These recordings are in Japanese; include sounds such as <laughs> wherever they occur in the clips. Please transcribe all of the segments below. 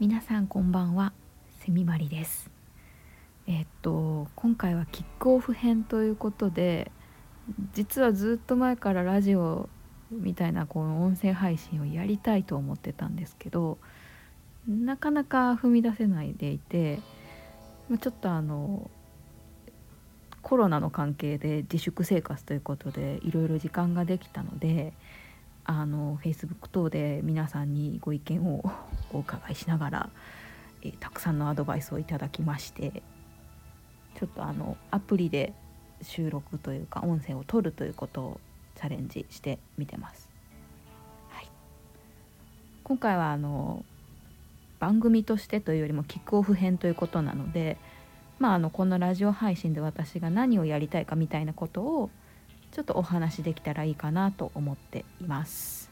皆さんこんばんは。セミマリです。えっと今回はキックオフ編ということで実はずっと前からラジオみたいなこの音声配信をやりたいと思ってたんですけどなかなか踏み出せないでいてちょっとあのコロナの関係で自粛生活ということでいろいろ時間ができたのであの Facebook 等で皆さんにご意見をお伺いしながら、<laughs> えたくさんのアドバイスをいただきましてちょっとあのアプリで収録というか音声を取るということをチャレンジしてみてます。はい、今回はあの番組としてというよりもキックオフ編ということなので、まあ、あのこのラジオ配信で私が何をやりたいかみたいなことをちょっとお話できたらいいかなと思っています。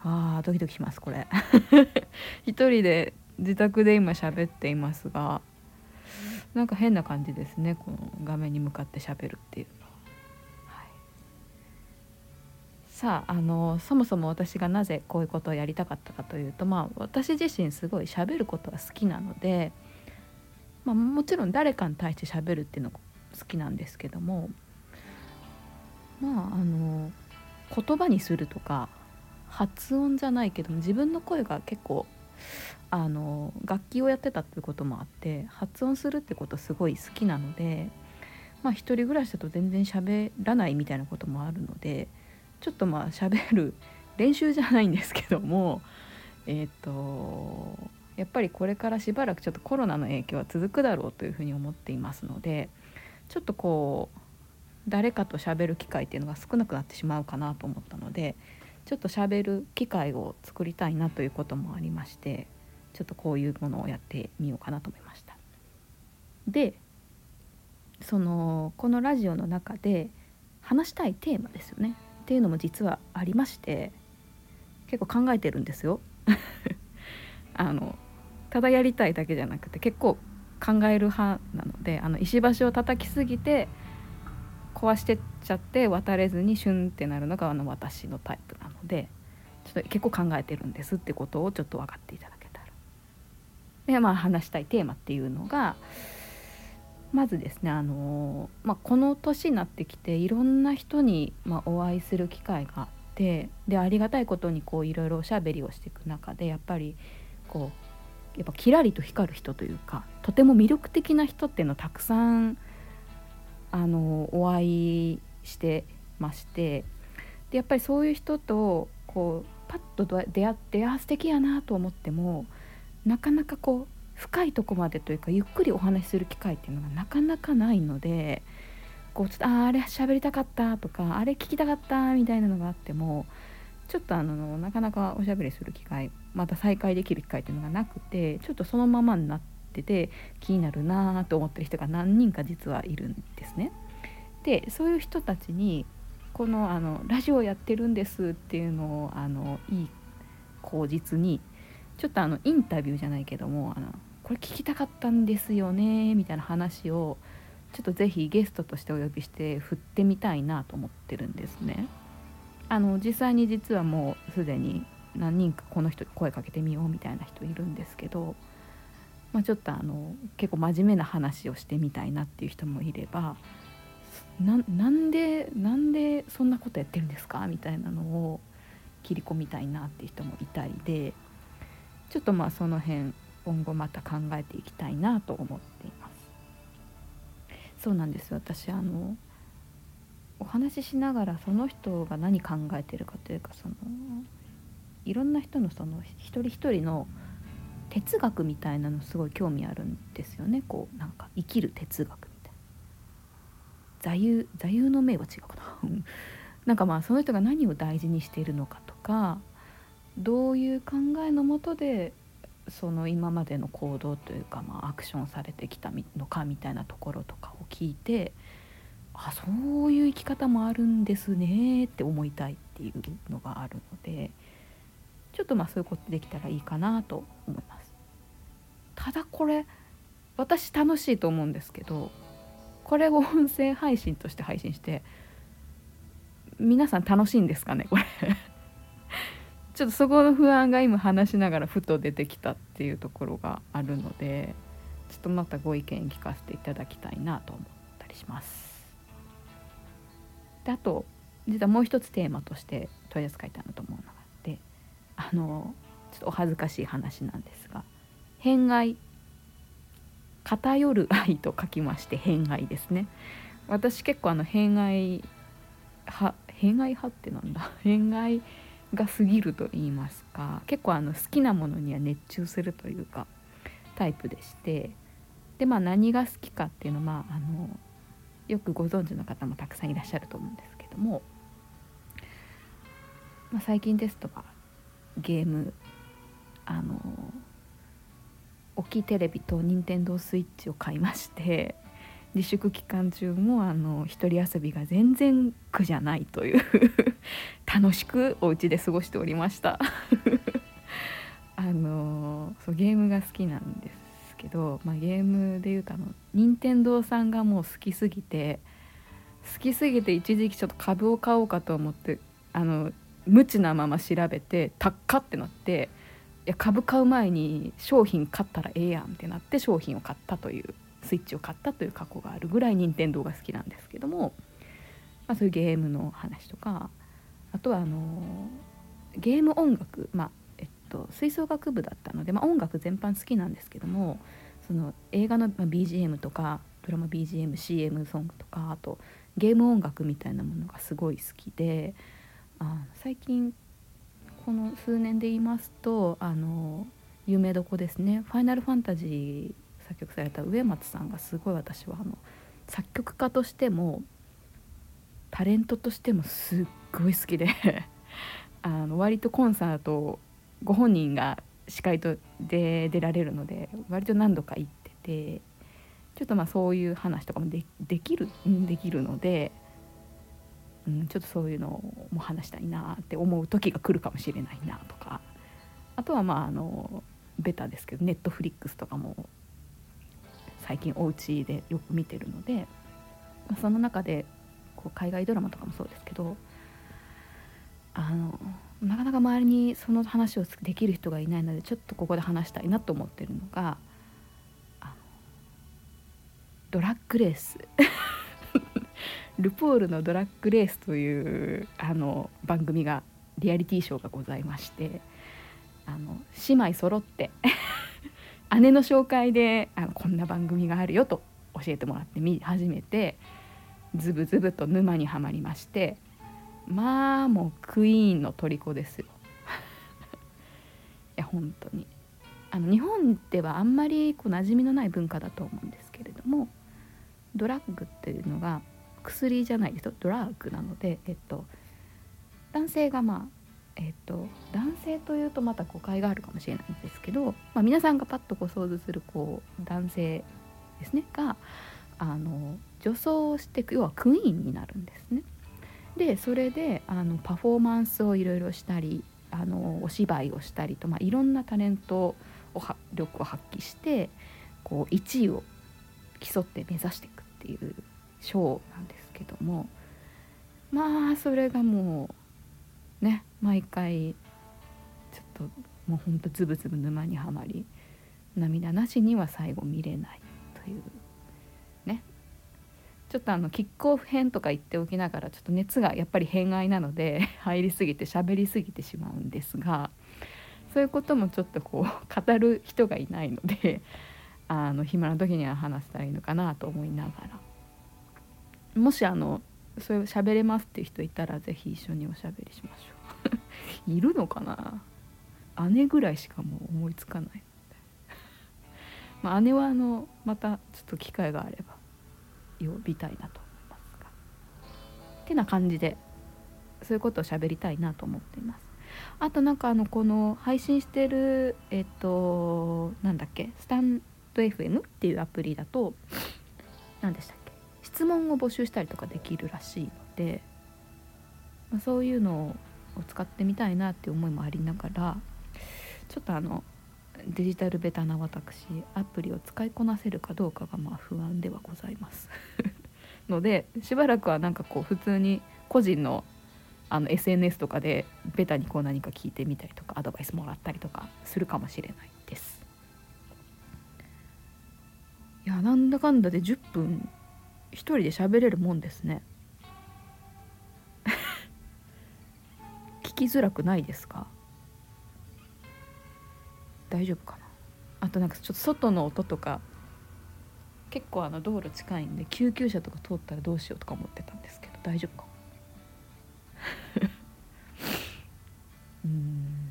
あードキドキしますこれ。<laughs> 一人で自宅で今喋っていますがなんか変な感じですねこの画面に向かって喋るっていうのは、はい、さああのそもそも私がなぜこういうことをやりたかったかというとまあ私自身すごい喋ることが好きなので、まあ、もちろん誰かに対して喋るっていうのが好きなんですけどもまああの言葉にするとか発音じゃないけども自分の声が結構あの楽器をやってたっていうこともあって発音するってことすごい好きなのでまあ一人暮らしだと全然喋らないみたいなこともあるのでちょっとまあ喋る練習じゃないんですけどもえっ、ー、とやっぱりこれからしばらくちょっとコロナの影響は続くだろうというふうに思っていますのでちょっとこう誰かと喋る機会っていうのが少なくなってしまうかなと思ったのでちょっと喋る機会を作りたいなということもありましてちょっとこういうものをやってみようかなと思いました。でそのこのラジオの中で話したいテーマですよねっていうのも実はありまして結構考えてるんですよ。<laughs> あのただやりたいだけじゃなくて結構考える派なのであの石橋を叩きすぎて壊してっちゃって渡れずにシュンってなるのがあの私のタイプなのでちょっと結構考えてるんですってことをちょっと分かっていただけたら。でまあ話したいテーマっていうのがまずですねあの、まあ、この年になってきていろんな人に、まあ、お会いする機会があってでありがたいことにこういろいろおしゃべりをしていく中でやっぱりこうやっぱキラリと光る人というかとても魅力的な人っていうのをたくさんあのお会いしてましてでやっぱりそういう人とこうパッと出会ってあ素敵やなと思ってもなかなかこう深いとこまでというかゆっくりお話しする機会っていうのがなかなかないのでこうちょっとああれ喋りたかったとかあれ聞きたかったみたいなのがあってもちょっとあのなかなかおしゃべりする機会また再会できる機会っていうのがなくてちょっとそのままになってってて気になるなと思ってる人が何人か実はいるんですね。でそういう人たちにこのあのラジオやってるんですっていうのをあのいい口実にちょっとあのインタビューじゃないけどもあのこれ聞きたかったんですよねみたいな話をちょっと是非ゲストとしてお呼びして振ってみたいなと思ってるんですね。あの実際に実はもうすでに何人かこの人声かけてみようみたいな人いるんですけどまあ、ちょっとあの結構真面目な話をしてみたいなっていう人もいればなんでなんでそんなことやってるんですか？みたいなのを切り込みたいなっていう人もいたりでちょっとまあその辺今後また考えていきたいなと思っています。そうなんです私あのお話ししながらその人が何考えてるかというかそのいろんな人のその一人一人の哲学みたいなのすごい興味あるんですよね。こうなんか生きる哲学みたいな。座右座右の銘は違うかな。<laughs> なんかまあその人が何を大事にしているのかとかどういう考えのもとでその今までの行動というか、まあ、アクションされてきたのかみたいなところとかを聞いてあそういう生き方もあるんですねって思いたいっていうのがあるのでちょっとまあそういうことできたらいいかなと思います。ただこれ私楽しいと思うんですけどこれを音声配信として配信して皆さん楽しいんですかねこれ <laughs> ちょっとそこの不安が今話しながらふと出てきたっていうところがあるのでちょっとまたご意見聞かせていただきたいなと思ったりします。であと実はもう一つテーマとして取り扱いたいなと思うのがあってあのちょっとお恥ずかしい話なんですが「偏愛」「偏る愛」と書きまして「偏愛」ですね。私結構あの偏愛派偏愛派ってなんだ？<laughs> 偏愛が過ぎると言いますか。結構あの好きなものには熱中するというかタイプでして。でまあ何が好きかっていうのは、まあ、あのよくご存知の方もたくさんいらっしゃると思うんですけども、まあ、最近ですとかゲームあの大きいテレビと任天堂スイッチを買いまして自粛期間中もあの一人遊びが全然苦じゃないという <laughs> 楽しくお家で過ごしておりました。<laughs> あのそうゲームが好きなんですけど、まあ、ゲームでいうとあの任天堂さんがもう好きすぎて好きすぎて一時期ちょっと株を買おうかと思ってあの無知なまま調べて高っってなってや株買う前に商品買ったらええやんってなって商品を買ったというスイッチを買ったという過去があるぐらい任天堂が好きなんですけども、まあ、そういうゲームの話とかあとはあのゲーム音楽まあえっと吹奏楽部だったので、まあ、音楽全般好きなんですけどもその映画の BGM とかドラマ BGMCM ソングとかあとゲーム音楽みたいなものがすごい好きであ最近この数年で言いますとあの有名どこですね「ファイナルファンタジー」作曲された植松さんがすごい私はあの作曲家としてもタレントとしてもすっごい好きで <laughs> あの割とコンサートご本人が司会とで出られるので割と何度か行っててちょっとまあそういう話とかもできるできるので、うん、ちょっとそういうのも話したいなって思う時が来るかもしれないなとか。あとはまああのベタですけどネットフリックスとかも最近お家でよく見てるのでその中でこう海外ドラマとかもそうですけどあのなかなか周りにその話をできる人がいないのでちょっとここで話したいなと思ってるのがドラッグレース。ルポールの「ドラッグレース」というあの番組がリアリティショーがございましてあの姉妹揃って <laughs> 姉の紹介であのこんな番組があるよと教えてもらって見始めてズブズブと沼にはまりましてまあもうクイーンの虜ですよ。<laughs> いや本当に。あの日本ではあんまりこう馴染みのない文化だと思うんですけれどもドラッグっていうのが薬じゃないですドラッグなので、えっと、男性がまあえーと、男性というとまた誤解があるかもしれないんですけど、まあ、皆さんがパッとこう想像するこう男性ですねがあの女装をして要はクイーンになるんですね。でそれであのパフォーマンスをいろいろしたりあのお芝居をしたりと、まあ、いろんなタレントを力を発揮してこう1位を競って目指していくっていうショーなんですけどもまあそれがもうね毎回ちょっともうほんとズブズブ沼にはまり涙なしには最後見れないというね。ちょっとあのキックオフ編とか言っておきながらちょっと熱がやっぱり偏愛なので <laughs> 入りすぎて喋りすぎてしまうんですがそういうこともちょっとこう語る人がいないのであの暇な時には話したらいいのかなと思いながら。もしあのそういう喋れますっていう人いたら是非一緒におしゃべりしましょう。<laughs> いるのかな？姉ぐらいしかもう思いつかない。まあ姉はあのまたちょっと機会があれば呼びたいなと思いますが。てな感じでそういうことを喋りたいなと思っています。あとなんかあのこの配信してるえっとなんだっけ？スタンド FM っていうアプリだと何でしたっけ？質問を募集したりとかできるらしいので、まあ、そういうのを使ってみたいなっていう思いもありながらちょっとあのデジタルベタな私アプリを使いこなせるかどうかがまあ不安ではございます <laughs> のでしばらくはなんかこう普通に個人のあの SNS とかでベタにこう何か聞いてみたりとかアドバイスもらったりとかするかもしれないです。いやなんだかんだで10分一人で喋れるもんですね。<laughs> 聞きづらくないですか？大丈夫かな？あとなんかちょっと外の音とか結構あの道路近いんで救急車とか通ったらどうしようとか思ってたんですけど大丈夫か？<laughs> うん。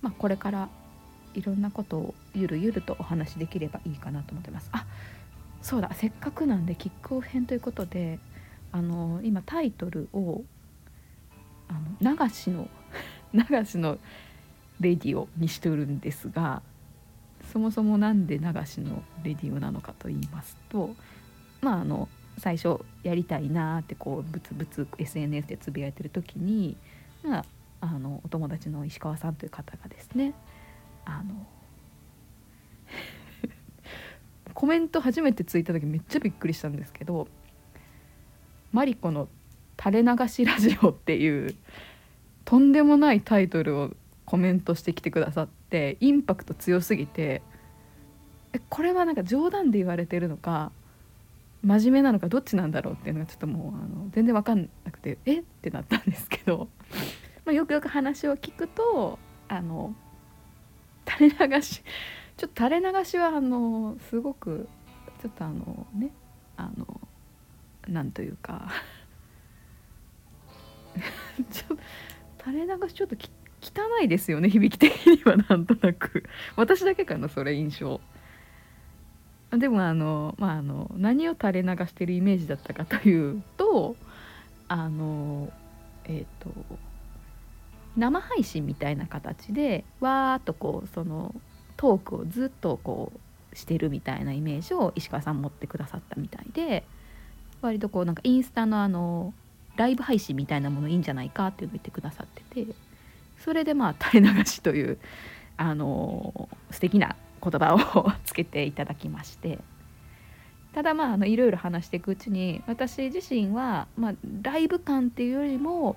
まあこれからいろんなことをゆるゆるとお話しできればいいかなと思ってます。あそうだせっかくなんでキックオフ編ということであの今タイトルをあの流しの <laughs> 流しのレディオにしておるんですがそもそも何で流しのレディオなのかと言いますとまああの最初やりたいなってこうブツブツ SNS でつぶやいてる時に、まあ、あのお友達の石川さんという方がですねあのコメント初めてついた時めっちゃびっくりしたんですけど「マリコの垂れ流しラジオ」っていうとんでもないタイトルをコメントしてきてくださってインパクト強すぎてえこれはなんか冗談で言われてるのか真面目なのかどっちなんだろうっていうのがちょっともうあの全然分かんなくてえ？ってなったんですけど、まあ、よくよく話を聞くとあの垂れ流しちょっと垂れ流しはあのすごくちょっとあのねあのなんというか。<laughs> ちょ垂れ流しちょっと汚いですよね響き的にはなんとなく。私だけかなそれ印象。でもあのまああの何を垂れ流してるイメージだったかというとあのえっ、ー、と生配信みたいな形でわーっとこうそのトークをずっとこうしてるみたいなイメージを石川さん持ってくださったみたいで割とこうなんかインスタのあのライブ配信みたいなものいいんじゃないかっていうのを言ってくださっててそれでまあ垂れ流しというあの素敵な言葉を <laughs> つけていただきまして。ただまああのいろいろ話していくうちに私自身は、まあ、ライブ感っていうよりも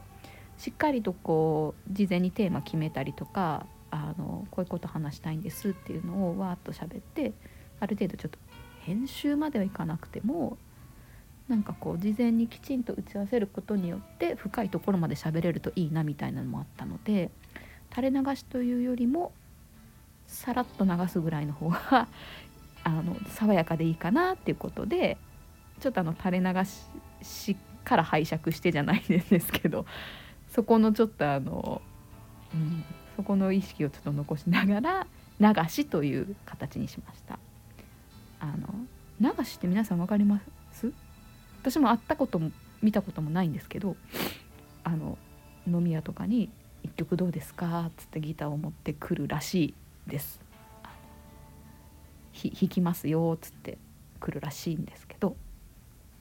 しっかりとこう事前にテーマ決めたりとかあのこういうこと話したいんですっていうのをわーっと喋ってある程度ちょっと編集まではいかなくてもなんかこう事前にきちんと打ち合わせることによって深いところまで喋れるといいなみたいなのもあったので垂れ流しというよりもさらっと流すぐらいの方が <laughs> あの爽やかでいいかなっていうことでちょっとあの垂れ流しから拝借してじゃないんですけどそこのちょっとあの、うん、そこの意識をちょっと残しながら流しという形にしました。あの流しって皆さん分かります？私も会ったことも見たこともないんですけどあの飲み屋とかに「1曲どうですか?」っつってギターを持ってくるらしいです。弾きますよ？っつって来るらしいんですけど、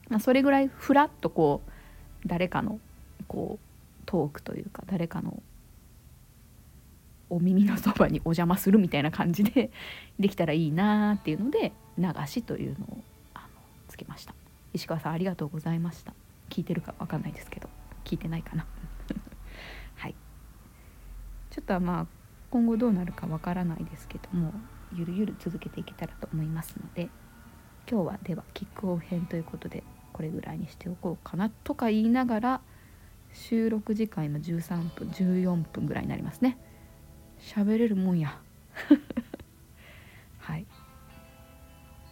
まあ、それぐらいふらっとこう誰かのこうトークというか誰かのお耳のそばにお邪魔するみたいな感じで <laughs> できたらいいなっていうので流しというのをあのつけました。石川さんありがとうございました。聞いてるか分かんないですけど聞いてないかな。<laughs> はい。ちょっとまあ今後どうなるかわからないですけどもゆるゆる続けていけたらと思いますので今日はではキックオフ編ということでこれぐらいにしておこうかなとか言いながら収録時間今13分14分ぐらいになりますね。喋れるもんや。<laughs> はい。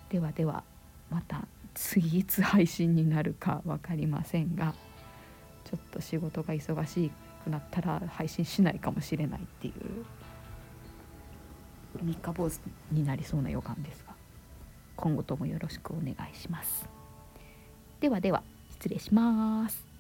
ではではまた次いつ配信になるか分かりませんがちょっと仕事が忙しくなったら配信しないかもしれないっていう三日坊主になりそうな予感ですが今後ともよろしくお願いします。ではでは失礼します。